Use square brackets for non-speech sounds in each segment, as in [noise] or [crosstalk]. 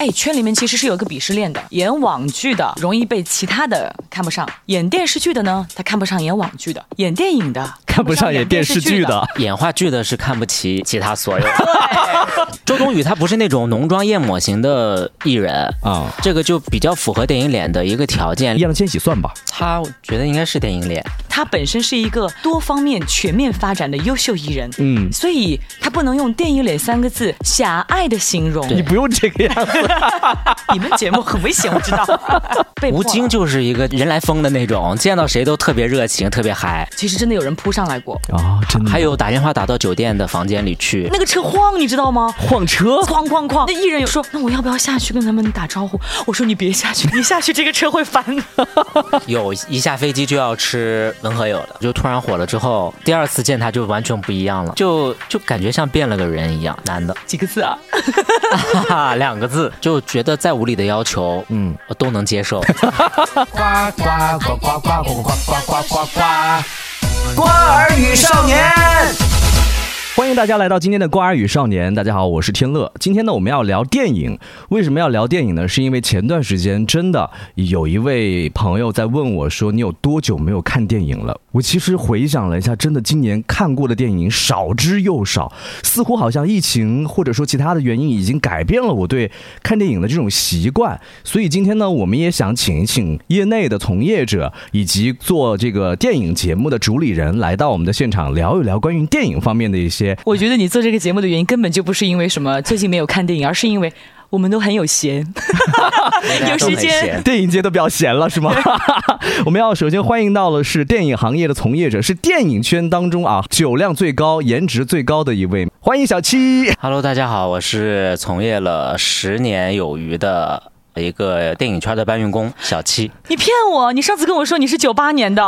哎，圈里面其实是有个鄙视链的，演网剧的容易被其他的看不上，演电视剧的呢，他看不上演网剧的，演电影的看不上演电视剧的。[laughs] 演话剧的是看不起其他所有。周冬雨她不是那种浓妆艳抹型的艺人啊，这个就比较符合电影脸的一个条件。易烊千玺算吧，他觉得应该是电影脸。他本身是一个多方面全面发展的优秀艺人，嗯，所以他不能用电影脸三个字狭隘的形容。你不用这个样子，[laughs] 你们节目很危险，我知道。[laughs] 吴京就是一个人来疯的那种，见到谁都特别热情，特别嗨。其实真的有人扑上来过啊，真的。还有打电话打到酒店的房间里去，那个车晃，你知道吗？晃车，哐哐哐。那艺人有说，那我要不要下去跟他们打招呼？我说你别下去，你下去这个车会翻。[laughs] 有一下飞机就要吃文和有的，就突然火了之后，第二次见他就完全不一样了，就就感觉像变了个人一样。男的几个字啊？[laughs] 两个字，就觉得再无理的要求，嗯，我都能接受。[laughs] 呱呱呱呱呱呱呱呱呱呱呱！瓜儿与少年。欢迎大家来到今天的《瓜儿与少年》。大家好，我是天乐。今天呢，我们要聊电影。为什么要聊电影呢？是因为前段时间真的有一位朋友在问我，说你有多久没有看电影了？我其实回想了一下，真的今年看过的电影少之又少，似乎好像疫情或者说其他的原因已经改变了我对看电影的这种习惯。所以今天呢，我们也想请一请业内的从业者以及做这个电影节目的主理人来到我们的现场，聊一聊关于电影方面的一些。我觉得你做这个节目的原因根本就不是因为什么最近没有看电影，而是因为我们都很有闲，[laughs] 有时间，电影界都比较闲了，是吗？[laughs] 我们要首先欢迎到的是电影行业的从业者，是电影圈当中啊酒量最高、颜值最高的一位，欢迎小七。Hello，大家好，我是从业了十年有余的。一个电影圈的搬运工小七，你骗我！你上次跟我说你是九八年的。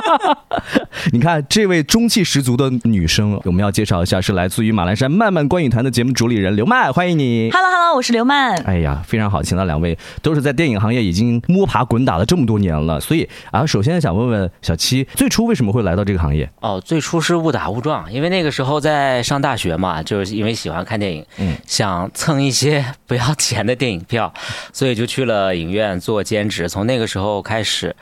[laughs] 你看这位中气十足的女生，我们要介绍一下，是来自于马栏山漫漫观影团的节目主理人刘曼，欢迎你。Hello Hello，我是刘曼。哎呀，非常好，请到两位都是在电影行业已经摸爬滚打了这么多年了，所以啊，首先想问问小七，最初为什么会来到这个行业？哦，最初是误打误撞，因为那个时候在上大学嘛，就是因为喜欢看电影，嗯，想蹭一些不要钱的电影票。所以就去了影院做兼职，从那个时候开始，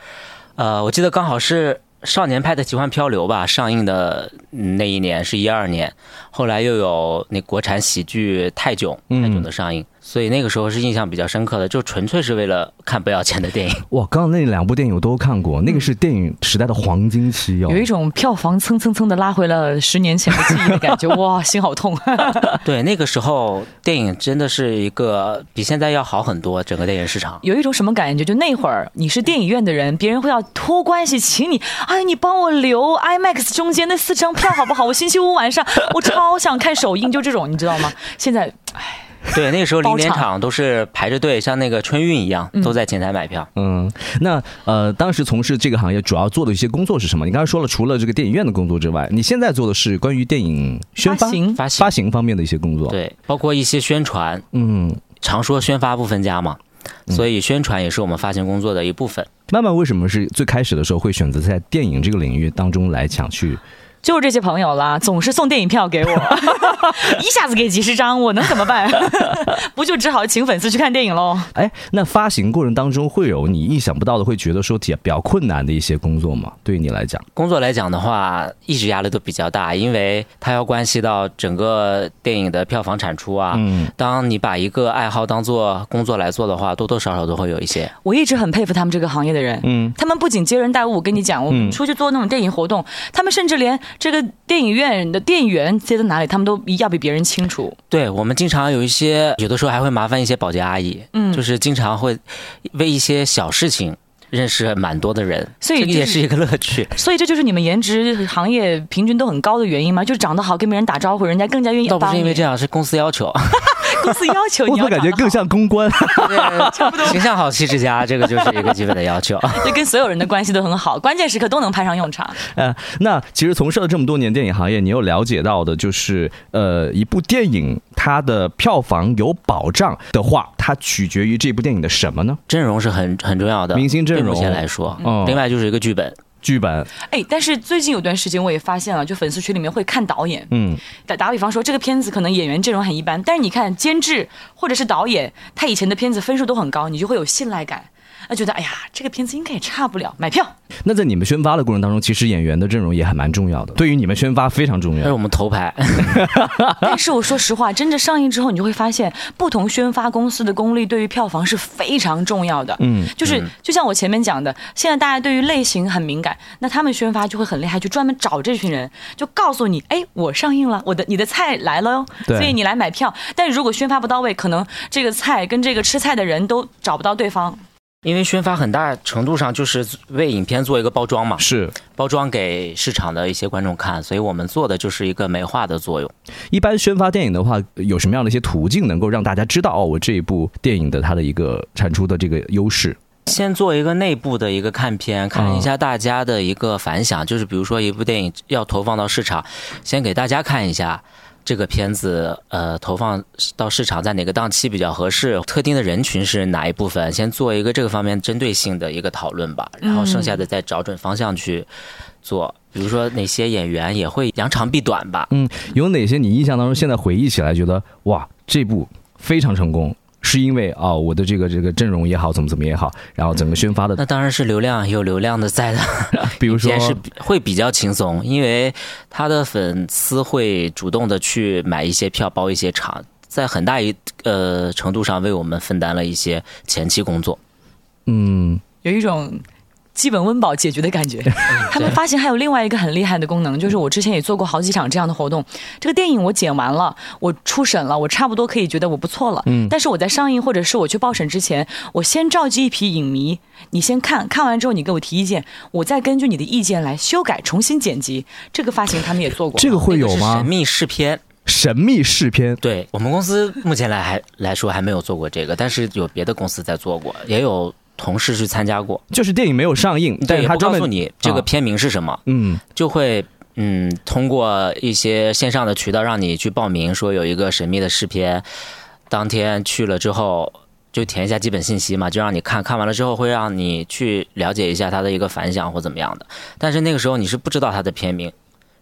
呃，我记得刚好是《少年派的奇幻漂流》吧上映的那一年是一二年，后来又有那国产喜剧《泰囧》泰囧的上映。所以那个时候是印象比较深刻的，就纯粹是为了看不要钱的电影。[laughs] 哇，刚刚那两部电影我都看过，那个是电影时代的黄金期哦，有一种票房蹭蹭蹭的拉回了十年前的记忆的感觉。哇，心好痛。[laughs] [laughs] 对，那个时候电影真的是一个比现在要好很多，整个电影市场。有一种什么感觉？就那会儿你是电影院的人，别人会要托关系请你，哎，你帮我留 IMAX 中间那四张票好不好？我星期五晚上我超想看首映，就这种，你知道吗？现在，唉。[laughs] 对，那个时候零点场都是排着队，像那个春运一样，都在前台买票。嗯，那呃，当时从事这个行业主要做的一些工作是什么？你刚才说了，除了这个电影院的工作之外，你现在做的是关于电影宣发、发发行方面的一些工作。对，包括一些宣传。嗯，常说宣发不分家嘛，所以宣传也是我们发行工作的一部分。曼曼为什么是最开始的时候会选择在电影这个领域当中来抢去？就是这些朋友啦，总是送电影票给我，[laughs] 一下子给几十张，我能怎么办？[laughs] 不就只好请粉丝去看电影喽？哎，那发行过程当中会有你意想不到的，会觉得说比较困难的一些工作吗？对于你来讲，工作来讲的话，一直压力都比较大，因为它要关系到整个电影的票房产出啊。嗯，当你把一个爱好当做工作来做的话，多多少少都会有一些。我一直很佩服他们这个行业的人，嗯，他们不仅接人待物，我跟你讲，我们出去做那种电影活动，他们甚至连。这个电影院的店员接在哪里，他们都要比别人清楚。对我们经常有一些，有的时候还会麻烦一些保洁阿姨，嗯，就是经常会为一些小事情认识蛮多的人，所以这也是一个乐趣。所以这就是你们颜值行业平均都很高的原因吗？就是长得好，跟别人打招呼，人家更加愿意。倒不是因为这样，是公司要求。公司要求 [laughs] 你，我感觉更像公关，差不多。[laughs] 形象好，气质佳，这个就是一个基本的要求。[laughs] 就跟所有人的关系都很好，关键时刻都能派上用场。呃，那其实从事了这么多年电影行业，你有了解到的，就是呃，一部电影它的票房有保障的话，它取决于这部电影的什么呢？阵容是很很重要的，明星阵容先来说，嗯另外就是一个剧本。剧本，哎，但是最近有段时间我也发现了，就粉丝群里面会看导演，嗯，打打比方说，这个片子可能演员阵容很一般，但是你看监制或者是导演，他以前的片子分数都很高，你就会有信赖感。那觉得哎呀，这个片子应该也差不了，买票。那在你们宣发的过程当中，其实演员的阵容也还蛮重要的，对于你们宣发非常重要。是我们头牌。[laughs] 但是我说实话，真正上映之后，你就会发现，不同宣发公司的功力对于票房是非常重要的。嗯，就是就像我前面讲的，现在大家对于类型很敏感，那他们宣发就会很厉害，就专门找这群人，就告诉你，哎，我上映了，我的你的菜来了哟，所以你来买票。但是如果宣发不到位，可能这个菜跟这个吃菜的人都找不到对方。因为宣发很大程度上就是为影片做一个包装嘛，是包装给市场的一些观众看，所以我们做的就是一个美化的作用。一般宣发电影的话，有什么样的一些途径能够让大家知道哦，我这一部电影的它的一个产出的这个优势？先做一个内部的一个看片，看一下大家的一个反响，就是比如说一部电影要投放到市场，先给大家看一下。这个片子呃投放到市场在哪个档期比较合适？特定的人群是哪一部分？先做一个这个方面针对性的一个讨论吧，然后剩下的再找准方向去做。比如说哪些演员也会扬长避短吧。嗯，有哪些你印象当中现在回忆起来觉得哇这部非常成功？是因为啊，我的这个这个阵容也好，怎么怎么也好，然后整个宣发的那当然是流量有流量的在的，[laughs] 比如说是会比较轻松，因为他的粉丝会主动的去买一些票，包一些场，在很大一呃程度上为我们分担了一些前期工作。嗯，有一种。基本温饱解决的感觉。[laughs] [laughs] 他们发现还有另外一个很厉害的功能，就是我之前也做过好几场这样的活动。这个电影我剪完了，我初审了，我差不多可以觉得我不错了。嗯。但是我在上映或者是我去报审之前，我先召集一批影迷，你先看看完之后，你给我提意见，我再根据你的意见来修改、重新剪辑。这个发行他们也做过。这个会有吗？神秘试片。神秘试片。对我们公司目前来还来说还没有做过这个，但是有别的公司在做过，也有。同事去参加过，就是电影没有上映，但是他告诉你这个片名是什么，嗯，就会嗯通过一些线上的渠道让你去报名，说有一个神秘的试片，当天去了之后就填一下基本信息嘛，就让你看看完了之后会让你去了解一下他的一个反响或怎么样的，但是那个时候你是不知道他的片名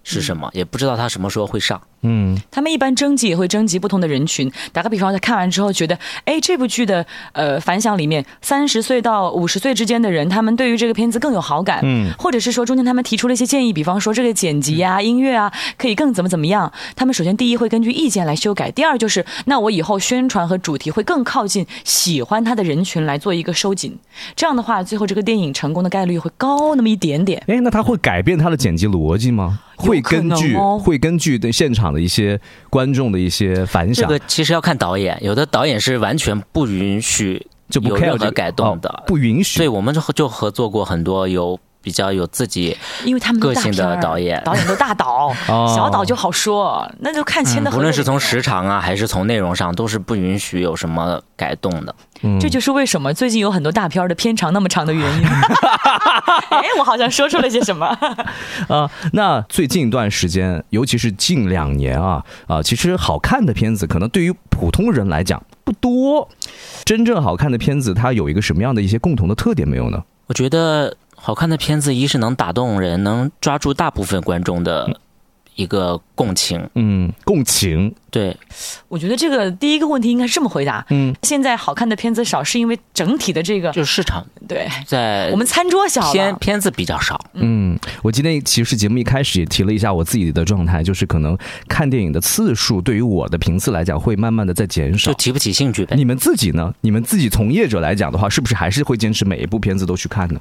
是什么，也不知道他什么时候会上。嗯，他们一般征集也会征集不同的人群。打个比方，他看完之后觉得，哎，这部剧的呃反响里面，三十岁到五十岁之间的人，他们对于这个片子更有好感。嗯，或者是说中间他们提出了一些建议，比方说这个剪辑啊、音乐啊，可以更怎么怎么样。他们首先第一会根据意见来修改，第二就是那我以后宣传和主题会更靠近喜欢他的人群来做一个收紧。这样的话，最后这个电影成功的概率会高那么一点点。哎，那他会改变他的剪辑逻辑吗？会根据会根据对现场的一些观众的一些反响，这个其实要看导演，有的导演是完全不允许就有任何改动的，不允许。对，我们就就合作过很多有。比较有自己，因为他们个性的导演，导演都大导，[laughs] 小导就好说，那就看签的。无论是从时长啊，还是从内容上，都是不允许有什么改动的。这就是为什么最近有很多大片的片长那么长的原因。[laughs] 哎，我好像说出了些什么 [laughs] 啊？那最近一段时间，尤其是近两年啊啊，其实好看的片子可能对于普通人来讲不多。真正好看的片子，它有一个什么样的一些共同的特点没有呢？我觉得。好看的片子，一是能打动人，能抓住大部分观众的一个共情。嗯，共情。对，我觉得这个第一个问题应该是这么回答。嗯，现在好看的片子少，是因为整体的这个就是市场对，在我们餐桌小，片片子比较少。嗯，我今天其实节目一开始也提了一下我自己的状态，就是可能看电影的次数对于我的频次来讲会慢慢的在减少，就提不起兴趣呗。你们自己呢？你们自己从业者来讲的话，是不是还是会坚持每一部片子都去看呢？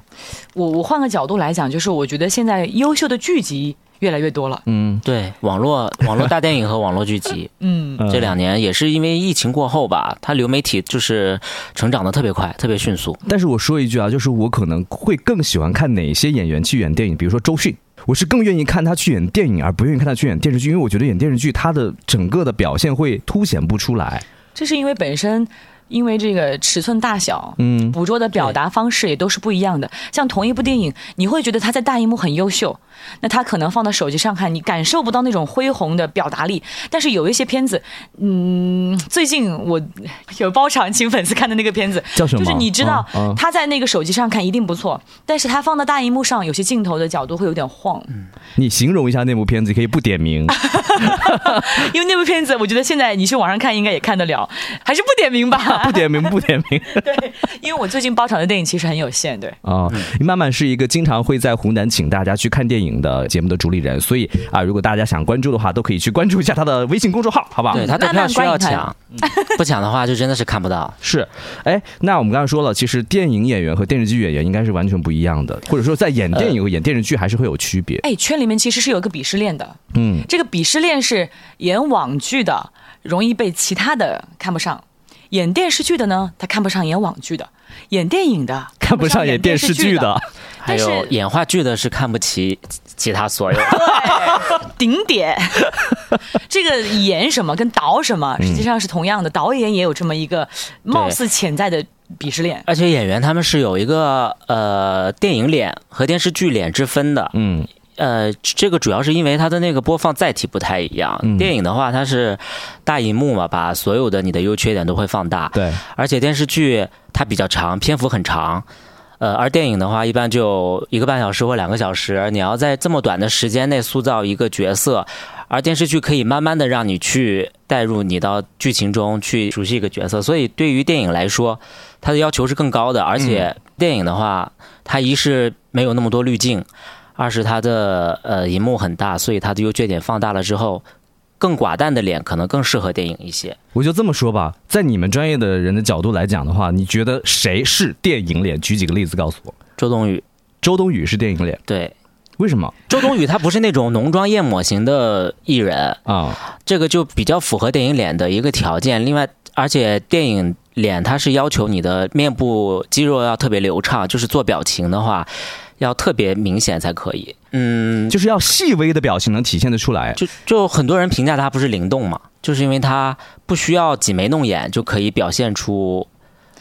我我换个角度来讲，就是我觉得现在优秀的剧集。越来越多了，嗯，对，网络 [laughs] 网络大电影和网络剧集，嗯，这两年也是因为疫情过后吧，它流媒体就是成长的特别快，特别迅速。但是我说一句啊，就是我可能会更喜欢看哪些演员去演电影，比如说周迅，我是更愿意看他去演电影，而不愿意看他去演电视剧，因为我觉得演电视剧他的整个的表现会凸显不出来。这是因为本身。因为这个尺寸大小，嗯捕捉的表达方式也都是不一样的。像同一部电影，你会觉得他在大荧幕很优秀，那它可能放到手机上看，你感受不到那种恢宏的表达力。但是有一些片子，嗯，最近我有包场请粉丝看的那个片子，叫什么就是你知道嗯嗯，它在那个手机上看一定不错，但是他放到大荧幕上，有些镜头的角度会有点晃。你形容一下那部片子，可以不点名。[laughs] 因为那部片子，我觉得现在你去网上看应该也看得了，还是不点名吧。[laughs] 不点名，不点名。[laughs] 对，因为我最近包场的电影其实很有限，对。啊，慢慢是一个经常会在湖南请大家去看电影的节目的主理人，所以啊，如果大家想关注的话，都可以去关注一下他的微信公众号，好不好？对他的慢票需要抢，[laughs] 不抢的话就真的是看不到。是，哎，那我们刚才说了，其实电影演员和电视剧演员应该是完全不一样的，或者说在演电影和演电视剧还是会有区别。哎，圈里面其实是有一个鄙视链的，嗯，这个鄙视链是演网剧的容易被其他的看不上，演电视剧的呢，他看不上演网剧的，演电影的看不上演电视剧的，还但是有演话剧的是看不起其他所有。[laughs] 顶点。[laughs] 这个演什么跟导什么实际上是同样的，导演也有这么一个貌似潜在的鄙视链。而且演员他们是有一个呃电影脸和电视剧脸之分的。嗯呃，这个主要是因为它的那个播放载体不太一样。嗯电影的话，它是大荧幕嘛，把所有的你的优缺点都会放大。对，而且电视剧它比较长，篇幅很长。呃，而电影的话，一般就一个半小时或两个小时，你要在这么短的时间内塑造一个角色，而电视剧可以慢慢的让你去带入你到剧情中去熟悉一个角色，所以对于电影来说，它的要求是更高的。而且电影的话，它一是没有那么多滤镜，二是它的呃荧幕很大，所以它的优缺点放大了之后，更寡淡的脸可能更适合电影一些。我就这么说吧，在你们专业的人的角度来讲的话，你觉得谁是电影脸？举几个例子告诉我。周冬雨，周冬雨是电影脸，对。为什么周冬雨她不是那种浓妆艳抹型的艺人，啊？这个就比较符合电影脸的一个条件。另外，而且电影脸它是要求你的面部肌肉要特别流畅，就是做表情的话要特别明显才可以。嗯，就是要细微的表情能体现得出来。就就很多人评价它不是灵动嘛，就是因为它不需要挤眉弄眼就可以表现出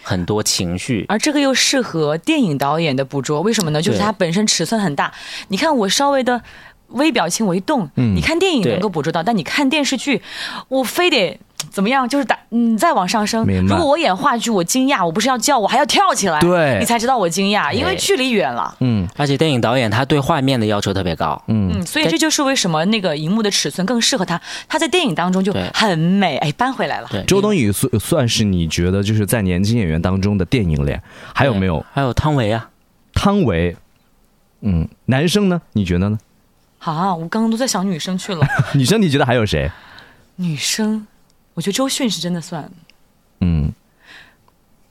很多情绪。而这个又适合电影导演的捕捉，为什么呢？就是它本身尺寸很大，你看我稍微的微表情我一动，嗯你看电影能够捕捉到，但你看电视剧，我非得。怎么样？就是打嗯，再往上升。如果我演话剧，我惊讶，我不是要叫，我还要跳起来，对你才知道我惊讶，因为距离远了。嗯而且电影导演他对画面的要求特别高。嗯，嗯，所以这就是为什么那个荧幕的尺寸更适合他，他在电影当中就很美。哎，搬回来了。对，周冬雨算算是你觉得就是在年轻演员当中的电影脸，还有没有还有汤唯啊？汤唯？嗯，男生呢？你觉得呢？啊，我刚刚都在想女生去了。[laughs] 女生你觉得还有谁？女生，我觉得周迅是真的算嗯，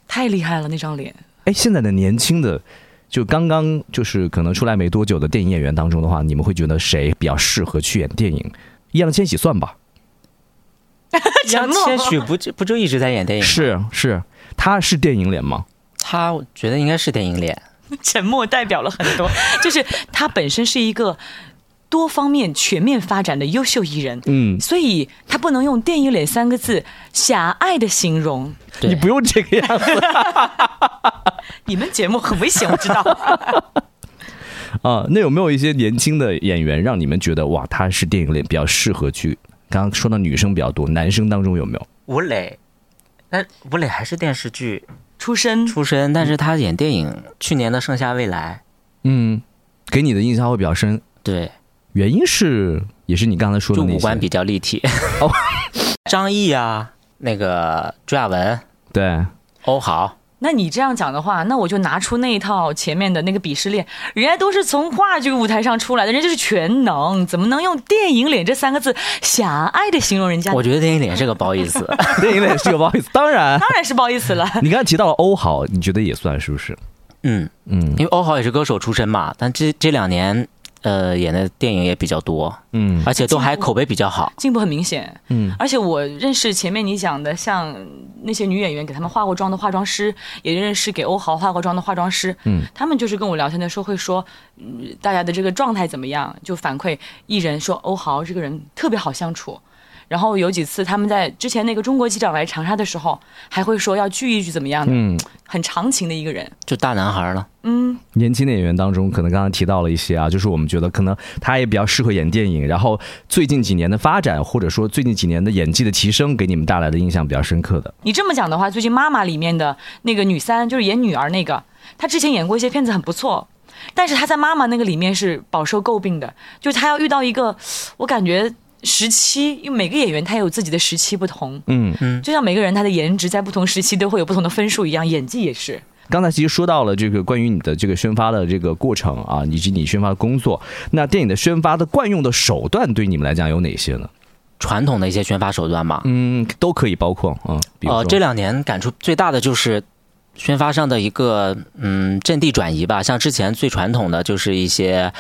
太厉害了，那张脸。哎，现在的年轻的，就刚刚就是可能出来没多久的电影演员当中的话，你们会觉得谁比较适合去演电影？易烊千玺算吧？[laughs] 易烊千玺不就不就一直在演电影？是是，他是电影脸吗？他我觉得应该是电影脸。[laughs] 沉默代表了很多，就是他本身是一个多方面全面发展的优秀艺人，嗯，所以他不能用“电影脸”三个字狭隘的形容。对你不用这个样子 [laughs] 你们节目很危险，我知道。[laughs] 啊。那有没有一些年轻的演员让你们觉得哇，他是电影脸比较适合去？刚刚说到女生比较多，男生当中有没有？吴磊，但吴磊还是电视剧出身出身，但是他演电影，去年的《盛夏未来嗯，给你的印象会比较深，》，对，原因是也是你刚才说的那些就五官比较立体。哦 [laughs] 张译啊，那个朱亚文、对，欧豪，那你这样讲的话，那我就拿出那一套前面的那个鄙视链，人家都是从话剧舞台上出来的，人家就是全能，怎么能用电影脸这三个字狭隘的形容人家？我觉得电影脸是个不好意思。[laughs] 电影脸是个不好意思，当然，当然是不好意思了。你刚才提到了欧豪，你觉得也算是不是？嗯，嗯因为欧豪也是歌手出身嘛，但这这两年呃演的电影也比较多，嗯而且都还口碑比较好。进步很明显，嗯而且我认识前面你讲的，像那些女演员给他们化过妆的化妆师，也认识给欧豪化过妆的化妆师，嗯，他们就是跟我聊天的时候会说，嗯，大家的这个状态怎么样，就反馈艺人说欧豪这个人特别好相处。然后有几次他们在之前那个中国机长来长沙的时候，还会说要聚一聚怎么样的，嗯，很长情的一个人。就大男孩了。嗯，年轻的演员当中，可能刚刚提到了一些啊，就是我们觉得可能他也比较适合演电影，然后最近几年的发展，或者说最近几年的演技的提升，给你们带来的印象比较深刻的。你这么讲的话，最近《妈妈》里面的那个女三，就是演女儿那个，她之前演过一些片子很不错，但是她在《妈妈》那个里面是饱受诟病的，就是她要遇到一个，我感觉时期，因为每个演员他有自己的时期不同，嗯嗯就像每个人他的颜值在不同时期都会有不同的分数一样，演技也是。刚才其实说到了这个关于你的这个宣发的这个过程啊，以及你宣发的工作。那电影的宣发的惯用的手段对你们来讲有哪些呢？传统的一些宣发手段嘛，嗯，都可以包括嗯，比如说呃，这两年感触最大的就是宣发上的一个嗯阵地转移吧。像之前最传统的就是一些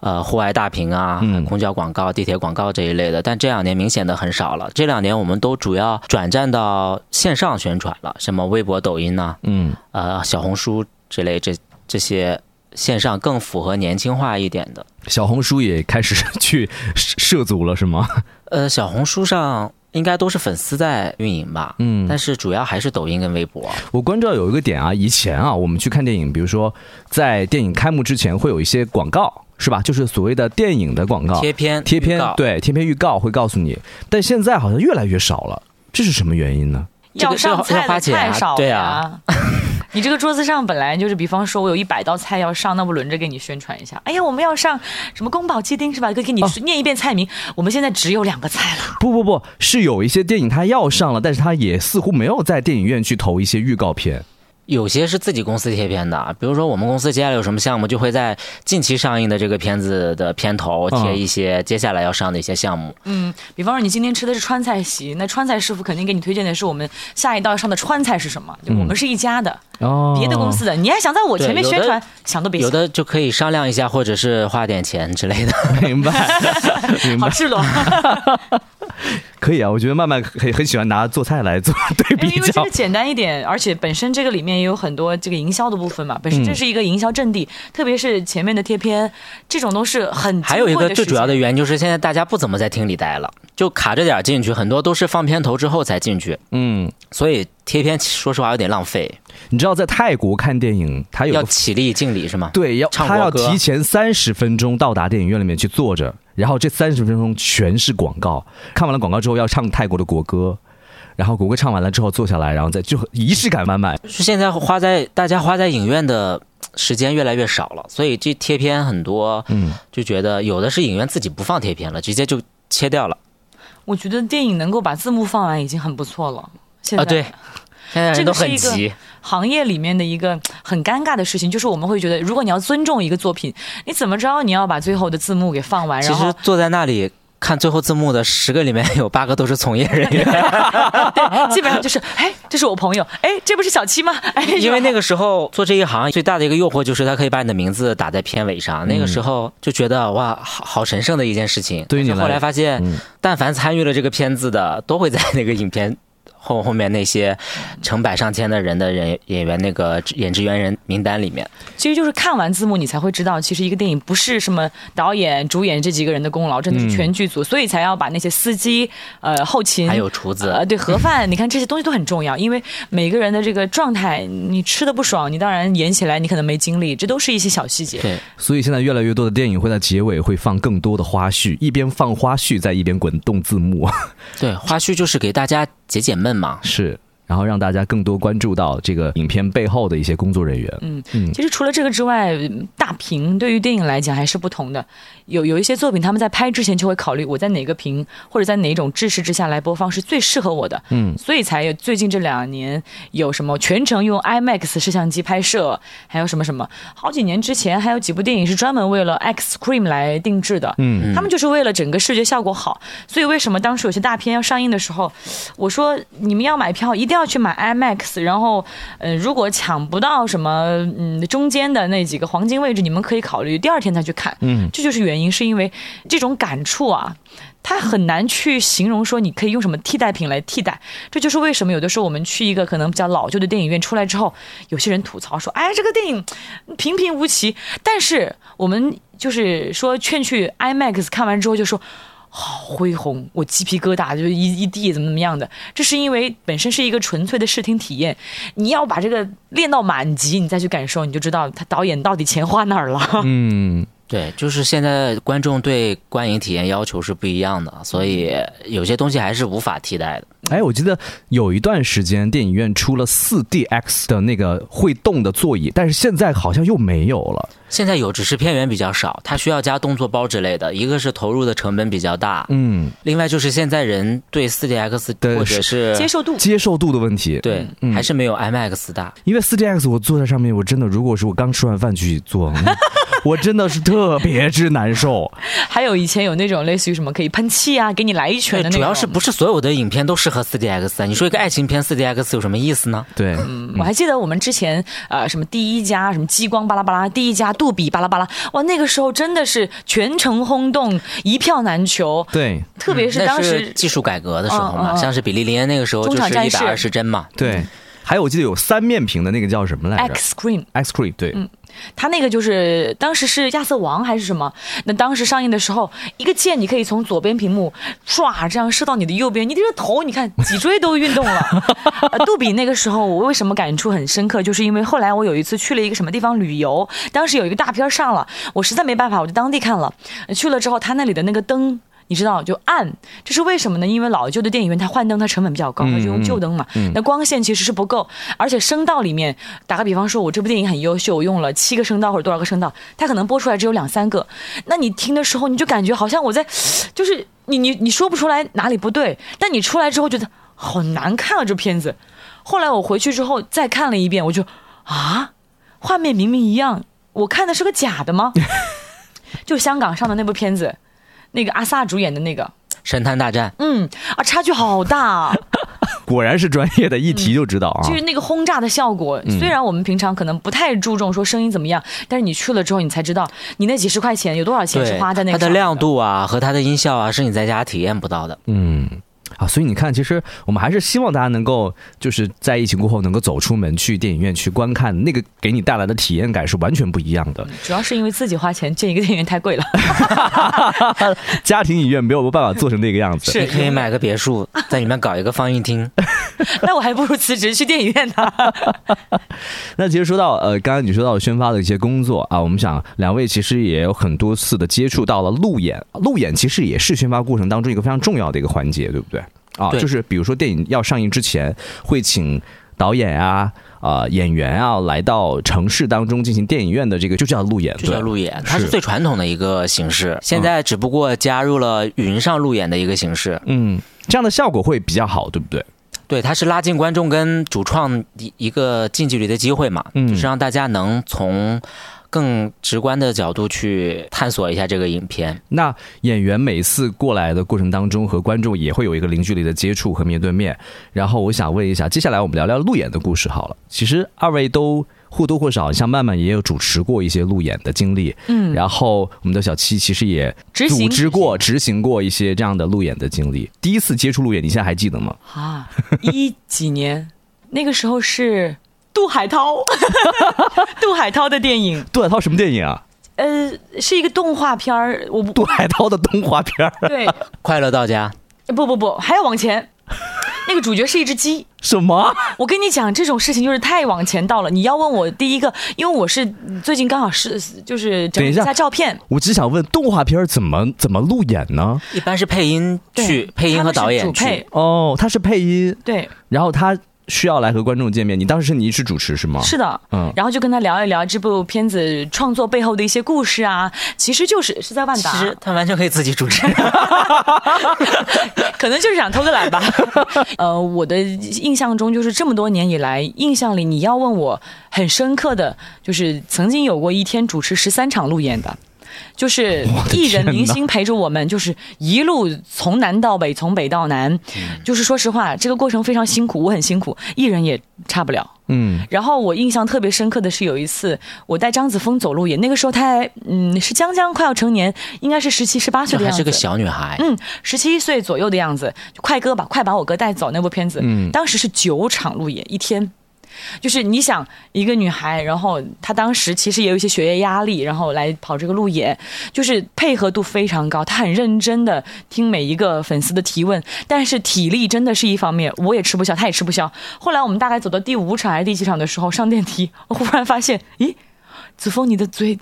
呃户外大屏啊、嗯公交广告、地铁广告这一类的，但这两年明显的很少了。这两年我们都主要转战到线上宣传了，什么微博、抖音呐、嗯呃小红书之类这这些线上更符合年轻化一点的。小红书也开始 [laughs] 去涉涉足了是吗？[laughs] 呃，小红书上应该都是粉丝在运营吧，嗯但是主要还是抖音跟微博。我关注到有一个点啊，以前啊，我们去看电影，比如说在电影开幕之前会有一些广告，是吧？就是所谓的电影的广告贴片贴片，对贴片预告会告诉你，但现在好像越来越少了，这是什么原因呢？要上菜的要花钱啊太少了对啊。[laughs] 你这个桌子上本来就是，比方说我有一百道菜要上，那不轮着给你宣传一下？哎呀，我们要上什么宫保鸡丁是吧？可以给你哦念一遍菜名。我们现在只有两个菜了。不不不是有一些电影它要上了，但是它也似乎没有在电影院去投一些预告片。有些是自己公司贴片的，比如说我们公司接下来有什么项目，就会在近期上映的这个片子的片头贴一些接下来要上的一些项目。嗯，比方说你今天吃的是川菜席，那川菜师傅肯定给你推荐的是我们下一道上的川菜是什么？就我们是一家的，哦别的公司的，你还想在我前面宣传，想都别想。有的就可以商量一下，或者是花点钱之类的。[laughs] 明白 [laughs] 明白，好赤裸，[laughs] 可以啊，我觉得曼曼很很喜欢拿做菜来做 [laughs] 对比较。因为这个。简单一点，而且本身这个里面也有很多这个营销的部分嘛，本身嗯。这是一个营销阵地，特别是前面的贴片，这种都是很还有一个最主要的原原因就是现在大家不怎么在厅里待了，就卡着点儿进去，很多都是放片头之后才进去，嗯，所以贴片说实话有点浪费，你知道在泰国看电影，他有要起立敬礼是吗？对，要唱他要提前三十分钟到达电影院里面去坐着，然后这三十分钟全是广告。看完了广告之后要唱泰国的国歌，然后国歌唱完了之后坐下来，然后再就仪式感满满。是现在花在大家花在影院的时间越来越少了，所以这贴片很多，嗯，就觉得有的是影院自己不放贴片了，直接就切掉了我觉得电影能够把字幕放完已经很不错了。现在这个是一急个，行业里面的一个很尴尬的事情，就是我们会觉得，如果你要尊重一个作品，你怎么着你要把最后的字幕给放完，其然后实坐在那里。看最后字幕的十个里面有八个都是从业人员，对，基本上就是，哎，这是我朋友，哎，这不是小七吗？哎，因为那个时候做这一行最大的一个诱惑就是他可以把你的名字打在片尾上，那个时候就觉得哇，好好神圣的一件事情。对于你来后来发现嗯，但凡参与了这个片子的，都会在那个影片后后面那些成百上千的人的人演员那个演职员人名单里面。其实就是看完字幕，你才会知道，其实一个电影不是什么导演、主演这几个人的功劳，真的是全剧组，所以才要把那些司机、呃后勤还有厨子呃对盒饭，你看这些东西都很重要，因为每个人的这个状态，你吃的不爽，你当然演起来你可能没精力，这都是一些小细节。对，所以现在越来越多的电影会在结尾会放更多的花絮，一边放花絮在一边滚动字幕，[laughs] 对，花絮就是给大家解解闷嘛。是，然后让大家更多关注到这个影片背后的一些工作人员。嗯，其实除了这个之外，嗯大屏对于电影来讲还是不同的。有有一些作品，他们在拍之前就会考虑我在哪个屏或者在哪种制式之下来播放是最适合我的。嗯，所以才有最近这两年有什么全程用 IMAX 摄像机拍摄，还有什么什么。好几年之前还有几部电影是专门为了 X Scream 来定制的。嗯，他们就是为了整个视觉效果好，所以为什么当时有些大片要上映的时候，我说你们要买票一定要去买 IMAX，然后，呃，如果抢不到什么嗯中间的那几个黄金位置，你们可以考虑第二天再去看。嗯，这就是原因，是因为这种感触啊。它很难去形容说你可以用什么替代品来替代，这就是为什么有的时候我们去一个可能比较老旧的电影院出来之后，有些人吐槽说，哎，这个电影平平无奇。但是我们就是说劝去 IMAX 看完之后就说，好恢宏，我鸡皮疙瘩就一一地，怎么怎么样的？这是因为本身是一个纯粹的视听体验，你要把这个练到满级，你再去感受，你就知道他导演到底钱花哪儿了。[laughs] 嗯。对，就是现在观众对观影体验要求是不一样的，所以有些东西还是无法替代的。哎，我记得有一段时间电影院出了四 DX 的那个会动的座椅，但是现在好像又没有了。现在有，只是片源比较少，它需要加动作包之类的。一个是投入的成本比较大，嗯，另外就是现在人对四 DX 或者是接受度接受度的问题，对，还是没有 IMAX 大。因为四 DX 我坐在上面，我真的如果是我刚吃完饭去坐。[laughs] 我真的是特别之难受。还有以前有那种类似于什么可以喷气啊，给你来一拳的那种。主要是不是所有的影片都适合 4DX 啊？你说一个爱情片四 D X 有什么意思呢？对，嗯，我还记得我们之前呃什么第一家什么激光巴拉巴拉，第一家杜比巴拉巴拉，哇，那个时候真的是全城轰动，一票难求。对，特别是当时技术改革的时候嘛，像是比利林恩那个时候就是一百二十帧嘛。对，还有我记得有三面屏的那个叫什么来着？X Screen，X Screen，对。嗯。他那个就是当时是亚瑟王还是什么？那当时上映的时候，一个箭你可以从左边屏幕唰这样射到你的右边，你的头你看脊椎都运动了。[laughs] 杜比那个时候我为什么感触很深刻？就是因为后来我有一次去了一个什么地方旅游，当时有一个大片上了，我实在没办法，我就当地看了。去了之后，他那里的那个灯。你知道就暗，这是为什么呢？因为老旧的电影院它换灯它成本比较高，它就用旧灯嘛。那光线其实是不够，而且声道里面，打个比方说，我这部电影很优秀，我用了七个声道或者多少个声道，它可能播出来只有两三个。那你听的时候，你就感觉好像我在，就是你你你说不出来哪里不对，但你出来之后觉得好难看啊这片子。后来我回去之后再看了一遍，我就啊，画面明明一样，我看的是个假的吗？就香港上的那部片子。那个阿萨主演的那个《神探大战》，嗯啊，差距好大，[laughs] 果然是专业的，一提就知道啊。就是那个轰炸的效果，虽然我们平常可能不太注重说声音怎么样，但是你去了之后，你才知道你那几十块钱有多少钱是花在那个。它的亮度啊和它的音效啊，是你在家体验不到的。嗯。啊，所以你看，其实我们还是希望大家能够，就是在疫情过后能够走出门去电影院去观看，那个给你带来的体验感是完全不一样的。主要是因为自己花钱建一个电影院太贵了，[laughs] 家庭影院没有办法做成那个样子。是可以买个别墅，在里面搞一个放映厅。[laughs] 那我还不如辞职去电影院呢。[laughs] 那其实说到呃，刚刚你说到宣发的一些工作啊，我们想两位其实也有很多次的接触到了路演，路演其实也是宣发过程当中一个非常重要的一个环节，对不对？啊，就是比如说电影要上映之前，会请导演啊、啊演员啊来到城市当中进行电影院的这个就叫路演，就叫路演，它是最传统的一个形式。现在只不过加入了云上路演的一个形式，嗯，这样的效果会比较好，对不对？对，它是拉近观众跟主创一一个近距离的机会嘛，就是让大家能从。更直观的角度去探索一下这个影片。那演员每次过来的过程当中，和观众也会有一个零距离的接触和面对面。然后我想问一下，接下来我们聊聊路演的故事好了。其实二位都或多或少，像曼曼也有主持过一些路演的经历。嗯。然后我们的小七其实也组织过、执行过一些这样的路演的经历。第一次接触路演，你现在还记得吗？啊，一几年？那个时候是。杜海涛，[laughs] 杜海涛的电影。杜海涛什么电影啊？呃，是一个动画片儿。我不。杜海涛的动画片儿。对，[laughs] 快乐到家。不不不，还要往前。那个主角是一只鸡。[laughs] 什么？我跟你讲，这种事情就是太往前到了。你要问我第一个，因为我是最近刚好是就是整一下照片。我只想问，动画片怎么怎么路演呢？一般是配音去，配音和导演去。哦，他是配音。对。然后他。需要来和观众见面，你当时是你一直主持是吗？是的，嗯，然后就跟他聊一聊这部片子创作背后的一些故事啊，其实就是是在万达，其实他完全可以自己主持，[laughs] 可能就是想偷个懒吧。[laughs] 呃，我的印象中就是这么多年以来，印象里你要问我很深刻的就是曾经有过一天主持十三场路演的。就是艺人明星陪着我们，就是一路从南到北，从北到南。就是说实话，这个过程非常辛苦，我很辛苦，艺人也差不了。嗯。然后我印象特别深刻的是有一次，我带张子枫走路演，那个时候他还嗯是将将快要成年，应该是十七十八岁的样子，还是个小女孩。嗯，十七岁左右的样子，快哥吧，快把我哥带走那部片子。嗯。当时是九场路演一天。就是你想一个女孩，然后她当时其实也有一些学业压力，然后来跑这个路演，就是配合度非常高，她很认真的听每一个粉丝的提问，但是体力真的是一方面，我也吃不消，她也吃不消。后来我们大概走到第五场还是第几场的时候，上电梯，我忽然发现，咦，子枫你的嘴。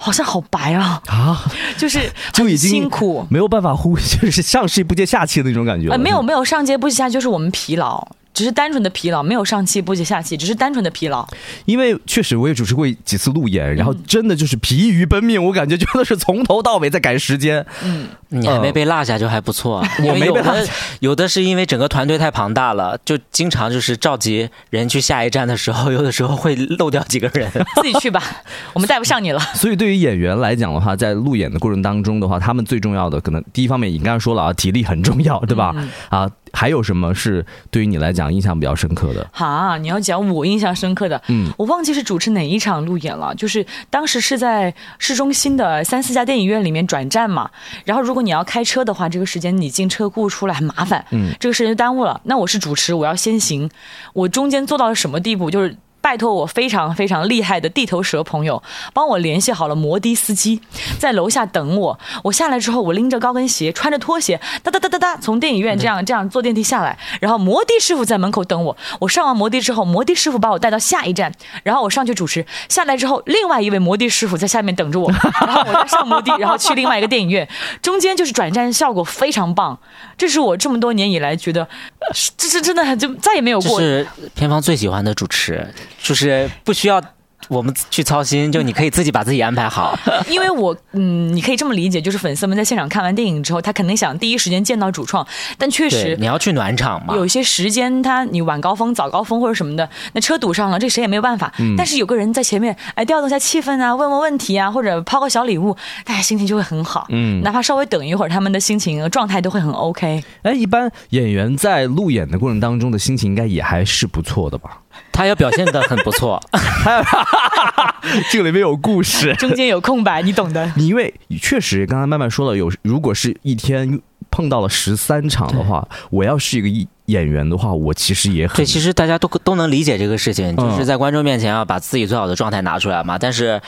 好像好白啊啊，就是 [laughs] 就已经辛苦，没有办法呼，[laughs] 就是上气不接下气的那种感觉。呃，没有没有上接不接下，就是我们疲劳。只是单纯的疲劳，没有上气不接下气，只是单纯的疲劳。因为确实我也主持过几次路演，然后真的就是疲于奔命，我感觉真的是从头到尾在赶时间。嗯，你还没被落下就还不错。[laughs] 我没被落下，有的是因为整个团队太庞大了，就经常就是召集人去下一站的时候，有的时候会漏掉几个人。[laughs] 自己去吧，我们带不上你了。[laughs] 所以对于演员来讲的话，在路演的过程当中的话，他们最重要的可能第一方面，你刚才说了啊，体力很重要，对吧？啊。还有什么是对于你来讲印象比较深刻的？啊，你要讲我印象深刻的，嗯，我忘记是主持哪一场路演了，就是当时是在市中心的三四家电影院里面转站嘛，然后如果你要开车的话，这个时间你进车库出来很麻烦，嗯，这个时间就耽误了。那我是主持，我要先行，我中间做到了什么地步？就是。拜托我非常非常厉害的地头蛇朋友，帮我联系好了摩的司机，在楼下等我。我下来之后，我拎着高跟鞋，穿着拖鞋，哒哒哒哒哒，从电影院这样这样坐电梯下来。然后摩的师傅在门口等我。我上完摩的之后，摩的师傅把我带到下一站，然后我上去主持。下来之后，另外一位摩的师傅在下面等着我，[laughs] 然后我再上摩的，然后去另外一个电影院。中间就是转站效果非常棒，这是我这么多年以来觉得，这是真的就再也没有过。是片方最喜欢的主持。就是不需要。我们去操心，就你可以自己把自己安排好。[laughs] 因为我，嗯，你可以这么理解，就是粉丝们在现场看完电影之后，他肯定想第一时间见到主创。但确实，你要去暖场嘛。有些时间，他你晚高峰、早高峰或者什么的，那车堵上了，这谁也没有办法。但是有个人在前面，哎，调动一下气氛啊，问问问题啊，或者抛个小礼物，大家心情就会很好。嗯，哪怕稍微等一会儿，他们的心情状态都会很 OK。哎，一般演员在路演的过程当中的心情应该也还是不错的吧？他要表现的很不错，[laughs] 这个里面有故事，中间有空白，你懂的。你因为确实刚才慢慢说了，有如果是一天碰到了十三场的话，我要是一个演员的话，我其实也很对。其实大家都都能理解这个事情，就是在观众面前要把自己最好的状态拿出来嘛。但是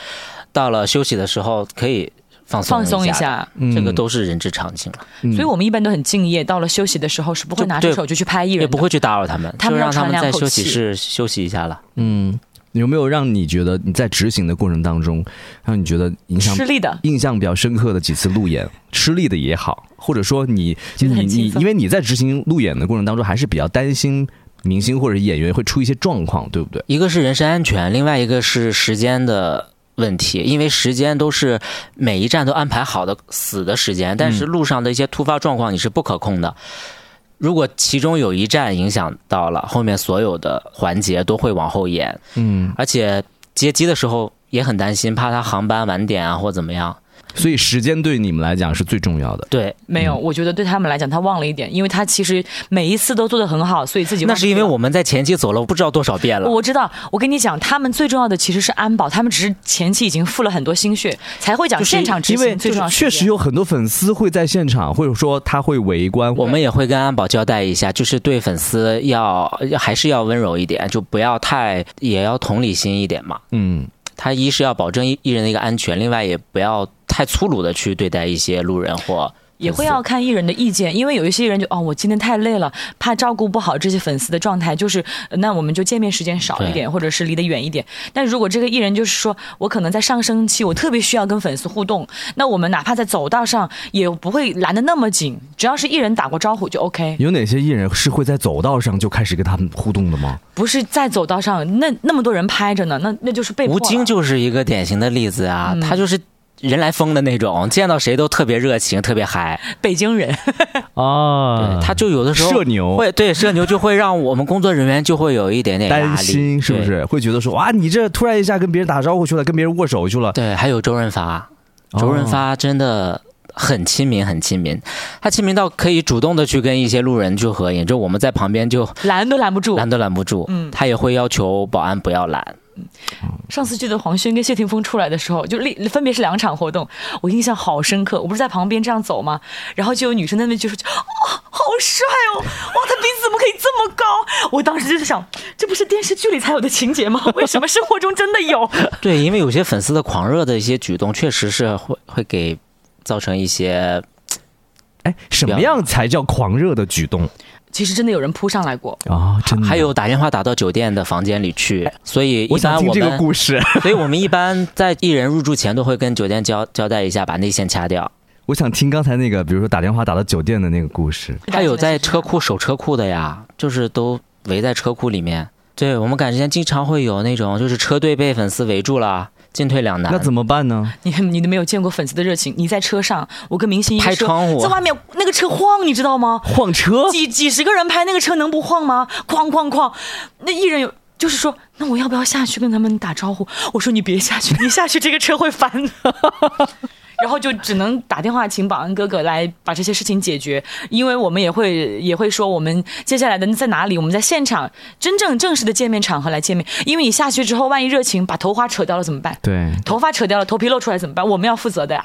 到了休息的时候，可以。放松一下，这个都是人之常情了。所以我们一般都很敬业，到了休息的时候是不会拿出手就去拍艺人，也不会去打扰他们，他们让他们在休息室休息一下了。嗯，有没有让你觉得你在执行的过程当中，让你觉得影响吃力的、印象比较深刻的几次路演，吃力的也好，或者说你你你，因为你在执行路演的过程当中，还是比较担心明星或者演员会出一些状况，对不对？一个是人身安全，另外一个是时间的。问题，因为时间都是每一站都安排好的死的时间，但是路上的一些突发状况你是不可控的。如果其中有一站影响到了，后面所有的环节都会往后延。嗯，而且接机的时候也很担心，怕他航班晚点啊，或怎么样。所以时间对你们来讲是最重要的。对，没有，我觉得对他们来讲，他忘了一点，因为他其实每一次都做的很好，所以自己那是因为我们在前期走了不知道多少遍了。我知道，我跟你讲，他们最重要的其实是安保，他们只是前期已经付了很多心血，才会讲现场执行最重要。确实有很多粉丝会在现场，或者说他会围观，我们也会跟安保交代一下，就是对粉丝要还是要温柔一点，就不要太也要同理心一点嘛。嗯。他一是要保证艺艺人的一个安全，另外也不要太粗鲁的去对待一些路人或。也会要看艺人的意见，因为有一些人就哦，我今天太累了，怕照顾不好这些粉丝的状态，就是那我们就见面时间少一点，或者是离得远一点。但如果这个艺人就是说我可能在上升期，我特别需要跟粉丝互动，那我们哪怕在走道上也不会拦得那么紧，只要是艺人打过招呼就 OK。有哪些艺人是会在走道上就开始跟他们互动的吗？不是在走道上，那那么多人拍着呢，那那就是被。吴京就是一个典型的例子啊，他就是。人来疯的那种，见到谁都特别热情，特别嗨。北京人 [laughs] 哦，他就有的时候社牛会对社牛就会让我们工作人员就会有一点点担心，是不是？会觉得说哇，你这突然一下跟别人打招呼去了，跟别人握手去了。对，还有周润发，周润发真的很亲民，很亲民。他亲民到可以主动的去跟一些路人去合影，就我们在旁边就拦都拦不住，拦都拦不住。嗯，他也会要求保安不要拦。上次记得黄轩跟谢霆锋出来的时候，就立分别是两场活动，我印象好深刻。我不是在旁边这样走吗？然后就有女生在那边就说：“哦，好帅哦！哇，他鼻子怎么可以这么高？我当时就在想，这不是电视剧里才有的情节吗？[laughs] 为什么生活中真的有？[laughs] 对，因为有些粉丝的狂热的一些举动，确实是会会给造成一些哎，什么样才叫狂热的举动其实真的有人扑上来过，啊？真的还有打电话打到酒店的房间里去，所以我一般我想听这个们，故事，[laughs] 所以我们一般在艺人入住前都会跟酒店交交代一下，把内线掐掉。[laughs] 我想听刚才那个，比如说打电话打到酒店的那个故事。还有在车库守车库的呀，就是都围在车库里面。对我们赶时间经常会有那种，就是车队被粉丝围住了，进退两难。那怎么办呢？[laughs] 你你都没有见过粉丝的热情。你在车上，我跟明星一拍说窗户在外面那个车晃，你知道吗？晃车？几几十个人拍那个车能不晃吗？哐哐哐！那艺人有就是说，那我要不要下去跟他们打招呼？我说你别下去，你下去这个车会翻。[laughs] 然后就只能打电话请保安哥哥来把这些事情解决，因为我们也会也会说我们接下来的在哪里，我们在现场真正正式的见面场合来见面。因为你下去之后，万一热情把头发扯掉了怎么办？对，头发扯掉了，头皮露出来怎么办？我们要负责的呀。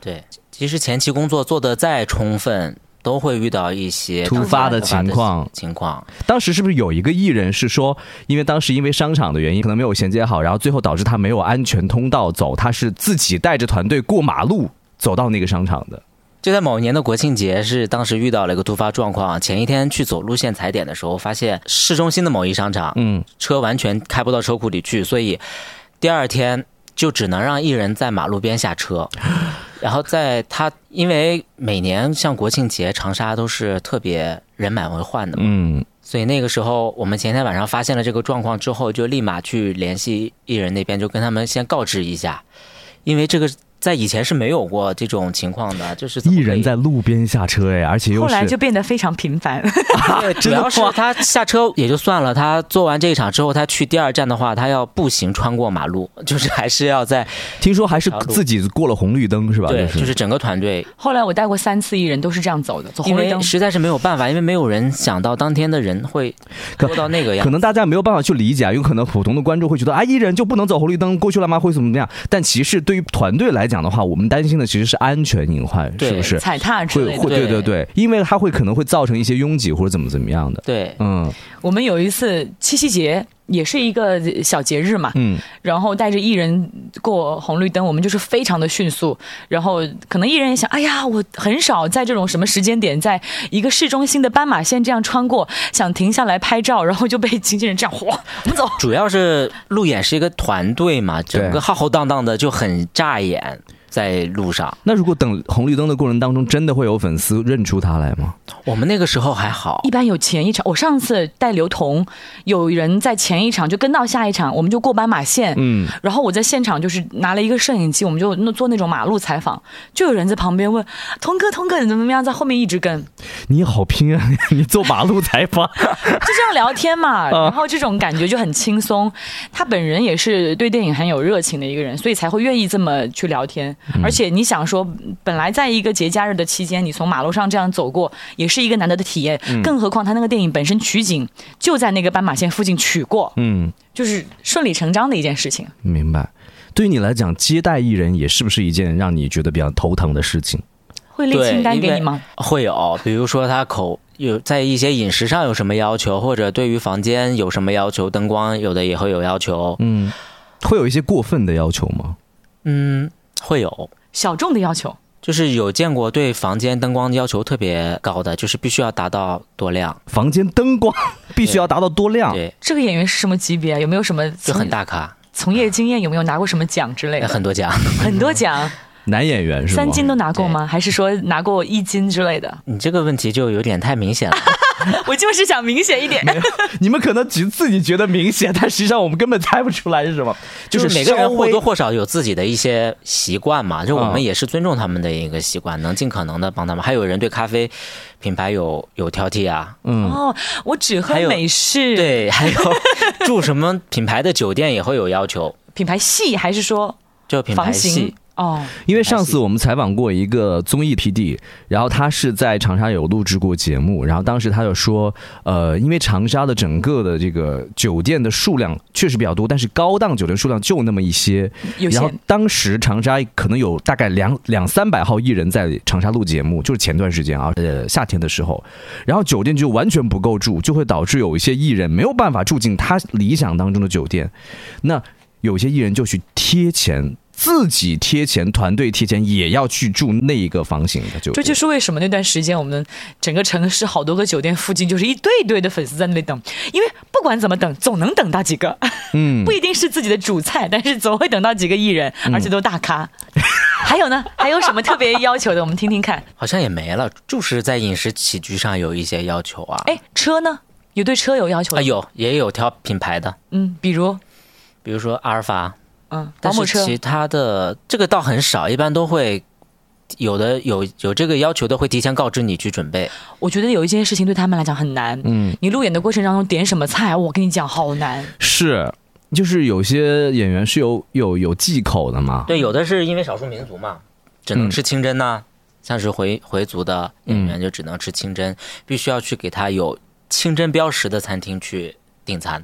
对，其实前期工作做得再充分，都会遇到一些突发的情况情况。当时是不是有一个艺人是说，因为当时因为商场的原因，可能没有衔接好，然后最后导致他没有安全通道走，他是自己带着团队过马路走到那个商场的。就在某年的国庆节，是当时遇到了一个突发状况。前一天去走路线踩点的时候，发现市中心的某一商场，嗯，车完全开不到车库里去，所以第二天就只能让艺人在马路边下车。[gasps] [laughs] 然后在他，因为每年像国庆节，长沙都是特别人满为患的嘛，嗯，所以那个时候我们前天晚上发现了这个状况之后，就立马去联系艺人那边，就跟他们先告知一下，因为这个在以前是没有过这种情况的，就是怎么可以艺人在路边下车哎，而且又后来就变得非常频繁。[laughs] [laughs] 对，主要是他下车也就算了，他做完这一场之后，他去第二站的话，他要步行穿过马路，就是还是要在听说还是自己过了红绿灯是吧？对，就是整个团队，后来我带过三次艺人，都是这样走的，走因红绿灯。为实在是没有办法，因为没有人想到当天的人会可多到那个样可。能大家没有办法去理解啊，有可能普通的观众会觉得啊，艺人就不能走红绿灯过去了吗？会怎么怎么样？但其实对于团队来讲的话，我们担心的其实是安全隐患，是不是？踩踏之类的会会。对对对对，因为它会可能会造成一些拥挤或者怎么怎么样的。对，嗯我们有一次七夕节，也是一个小节日嘛，嗯，然后带着艺人过红绿灯，我们就是非常的迅速。然后可能艺人也想，哎呀，我很少在这种什么时间点，在一个市中心的斑马线这样穿过，想停下来拍照，然后就被经纪人这样哗，[laughs] 我们走。主要是路演是一个团队嘛，整个浩浩荡荡的就很扎眼，在路上。那如果等红绿灯的过程当中，真的会有粉丝认出他来吗？我们那个时候还好一，般有前一场，我上次带刘同，有人在前一场就跟到下一场，我们就过斑马线，嗯，然后我在现场就是拿了一个摄影机，我们就那做那种马路采访，就有人在旁边问童哥，童哥你怎么怎么样，在后面一直跟，你好拼啊！[laughs] 你做马路采访，[laughs] 就这样聊天嘛，然后这种感觉就很轻松。他本人也是对电影很有热情的一个人，所以才会愿意这么去聊天。而且你想说，本来在一个节假日的期间，你从马路上这样走过，也是一个难得的体验。更何况他那个电影本身取景就在那个斑马线附近取过，嗯，就是顺理成章的一件事情。明白。对于你来讲，接待艺人也是不是一件让你觉得比较头疼的事情？会列清单给你吗？会有，比如说他口有在一些饮食上有什么要求，或者对于房间有什么要求，灯光有的也会有要求。嗯，会有一些过分的要求吗？嗯，会有。小众的要求，就是有见过对房间灯光要求特别高的，就是必须要达到多亮，房间灯光 [laughs] 必须要达到多亮？对，这个演员是什么级别啊？有没有什么就很大咖，从业经验？有没有拿过什么奖之类的？很多奖。很多奖，[laughs] 男演员是吗？三金都拿过吗？还是说拿过一金之类的？你这个问题就有点太明显了。[laughs] 我就是想明显一点。你们可能只自己觉得明显，但实际上我们根本猜不出来是什么。就是每个人或多多或少有自己的一些习惯嘛，就我嗯们也是尊重他们的一个习惯，能尽可能的帮他们。还有人对咖啡品牌有有挑剔啊，嗯，哦，我只喝美式，，对，还有 [laughs] 住什么品牌的酒店也会有要求，[laughs] 品牌系还是说就品牌房型？系哦，因为上次我们采访过一个综艺 PD，然后他是在长沙有录制过节目，然后当时他就说，呃，因为长沙的整个的这个酒店的数量确实比较多，但是高档酒店数量就那么一些，然后当时长沙可能有大概两两三百号艺人在长沙录节目，就是前段时间啊，呃，夏天的时候，然后酒店就完全不够住，就会导致有一些艺人没有办法住进他理想当中的酒店，那有些艺人就去贴钱。自己贴钱，团队贴钱，也要去住那一个房型的酒店。这就是为什么那段时间我们整个城市好多个酒店附近就是一堆一堆的粉丝在那里等，因为不管怎么等，总能等到几个。嗯，[laughs] 不一定是自己的主菜，但是总会等到几个艺人，而且都大咖。[laughs] 还有呢？还有什么特别要求的？我们听听看。好像也没了，就是在饮食起居上有一些要求啊。哎，车呢？有对车有要求啊，的？有也有挑品牌的，嗯，比如比如说阿尔法，嗯，保但姆车。是其他的这个倒很少，一般都会有的有有这个要求的会提前告知你去准备。我觉得有一件事情对他们来讲很难。嗯，你路演的过程当中点什么菜，我跟你讲好难。是，就是有些演员是有有有忌口的嘛。对，有的是因为少数民族嘛，只能嗯吃清真呐、像是回回族的演员就只能吃清真，必须要去给他有清真标识的餐厅去订餐，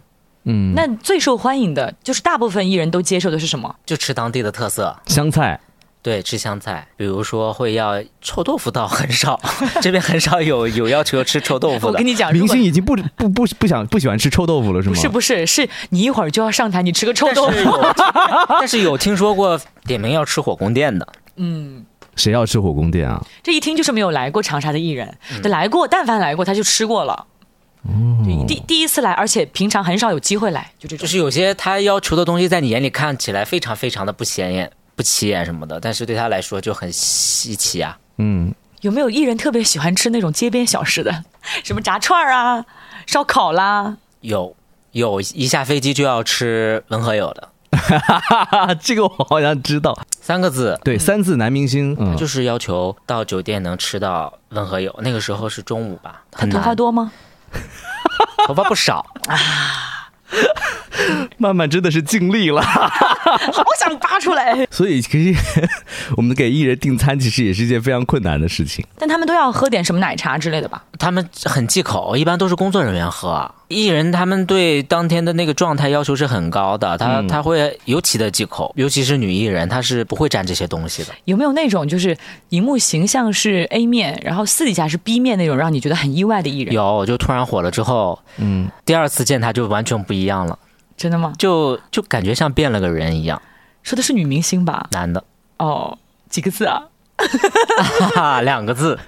嗯，那最受欢迎的就是大部分艺人都接受的是什么？就吃当地的特色。香菜对，吃香菜，比如说会要臭豆腐，倒很少，[laughs] 这边很少有有要求吃臭豆腐的我跟。你讲，明星已经不不不不想不喜欢吃臭豆腐了，是吗？不是不是，是你一会儿就要上台，你吃个臭豆腐。是有，但是有听说过点名要吃火宫殿的，嗯，谁要吃火宫殿啊？这一听就是没有来过长沙的艺人，来过，但凡来过他就吃过了。对，第第一次来，而且平常很少有机会来，就这种。就是有些他要求的东西在你眼里看起来非常非常的不显眼、不起眼什么的，但是对他来说就很稀奇啊。嗯，有没有艺人特别喜欢吃那种街边小吃的，[laughs] 什么炸串儿啊、烧烤啦？有有一下飞机就要吃文和友的哈哈哈，[laughs] 这个我好像知道。三个字，对，三字男明星，嗯，就是要求到酒店能吃到文和友。那个时候是中午吧，他很难，头发多吗？头发不少啊。[laughs] 曼曼真的是尽力了。[laughs] 好想扒出来。所以其实我们给艺人订餐，其实也是一件非常困难的事情。但他们都要喝点什么奶茶之类的吧？他们很忌口，一般都是工作人员喝。艺人他们对当天的那个状态要求是很高的，他、嗯他会尤其的忌口，尤其是女艺人，她是不会沾这些东西的。有没有那种就是荧幕形象是 A 面，然后私底下是 B 面那种，让你觉得很意外的艺人？有，就突然火了之后，嗯，第二次见他就完全不一样了，真的吗？就就感觉像变了个人一样。说的是女明星吧？男的，哦，几个字啊？哈哈，两个字，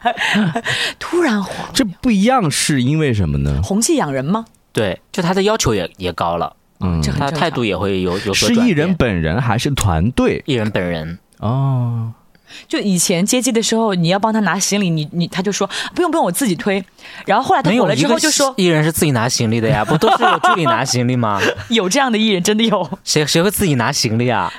[laughs] 突然黄，这不一样是因为什么呢？红气养人吗？对，就他的要求也也高了，嗯这，很正常他态度也会有有所是转变艺人本人还是团队？艺人本人，哦，就以前接机的时候，你要帮他拿行李，你你他就说不用不用，我自己推。然后后来他火了之后就说艺人是自己拿行李的呀，不都是有助理拿行李吗？[laughs] 有这样的艺人，真的有，谁谁会自己拿行李啊？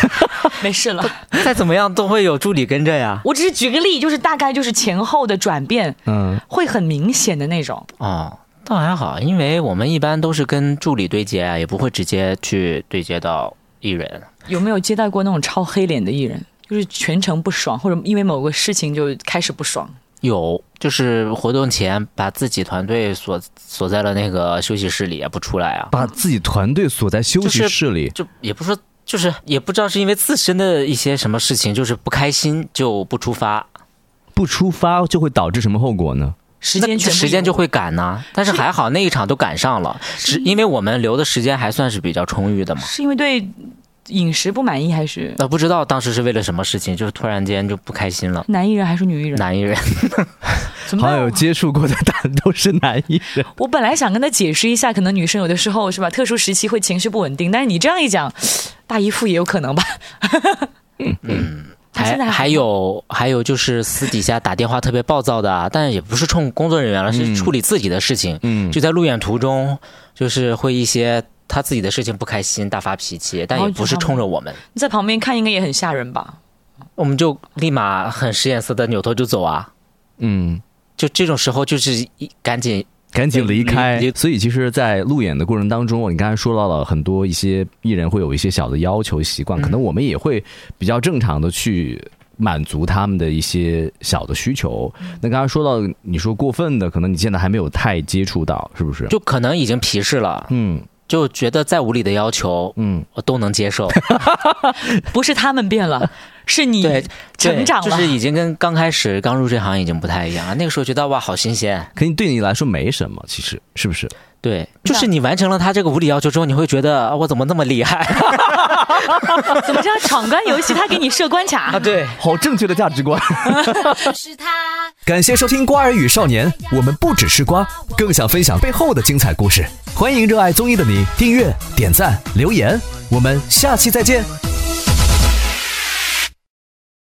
[laughs] 没事了。再怎么样都会有助理跟着呀。我只是举个例，就是大概就是前后的转变嗯，会很明显的那种。哦，倒还好，因为我们一般都是跟助理对接啊，也不会直接去对接到艺人。有没有接待过那种超黑脸的艺人？就是全程不爽，或者因为某个事情就开始不爽。有，就是活动前把自己团队锁锁在了那个休息室里，也不出来啊。把自己团队锁在休息室里，就也不是说，就是也不知道是因为自身的一些什么事情，就是不开心就不出发，不出发就会导致什么后果呢？时间时间就会赶呐、但是还好那一场都赶上了，只因为我们留的时间还算是比较充裕的嘛。是因为对饮食不满意，还是呃，不知道当时是为了什么事情，就是突然间就不开心了。男艺人还是女艺人？男艺人，[laughs] 好像有接触过的答案都是男艺人。[laughs] 我本来想跟他解释一下，可能女生有的时候是吧，特殊时期会情绪不稳定，但是你这样一讲，大姨夫也有可能吧？[laughs] 他现在还还有还有就是私底下打电话特别暴躁的啊，但是也不是冲工作人员了，是处理自己的事情。嗯就在路演途中，就是会一些他自己的事情不开心，大发脾气，但也不是冲着我们，你在旁边看应该也很吓人吧？我们就立马很使眼色的扭头就走啊。嗯，就这种时候，就是一赶紧赶紧离开。所以其实，在路演的过程当中，你刚才说到了很多一些艺人会有一些小的要求习惯，可能我们也会比较正常的去。满足他们的一些小的需求。那刚才说到，你说过分的，可能你现在还没有太接触到，是不是？就可能已经皮试了，嗯就觉得再无理的要求，嗯，我都能接受。[laughs] 不是他们变了，[laughs] 是你，成长了。就是已经跟刚开始刚入这行已经不太一样了。那个时候觉得哇，好新鲜。可你对你来说没什么，其实是不是？对，就是你完成了他这个无理要求之后，你会觉得啊我怎么那么厉害 [laughs] [laughs] 怎么叫闯关游戏？他给你设关卡啊？，对。好正确的价值观。是他。感谢收听《瓜儿与少年》，我们不只是瓜，更想分享背后的精彩故事。欢迎热爱综艺的你订阅、点赞、留言，我们下期再见。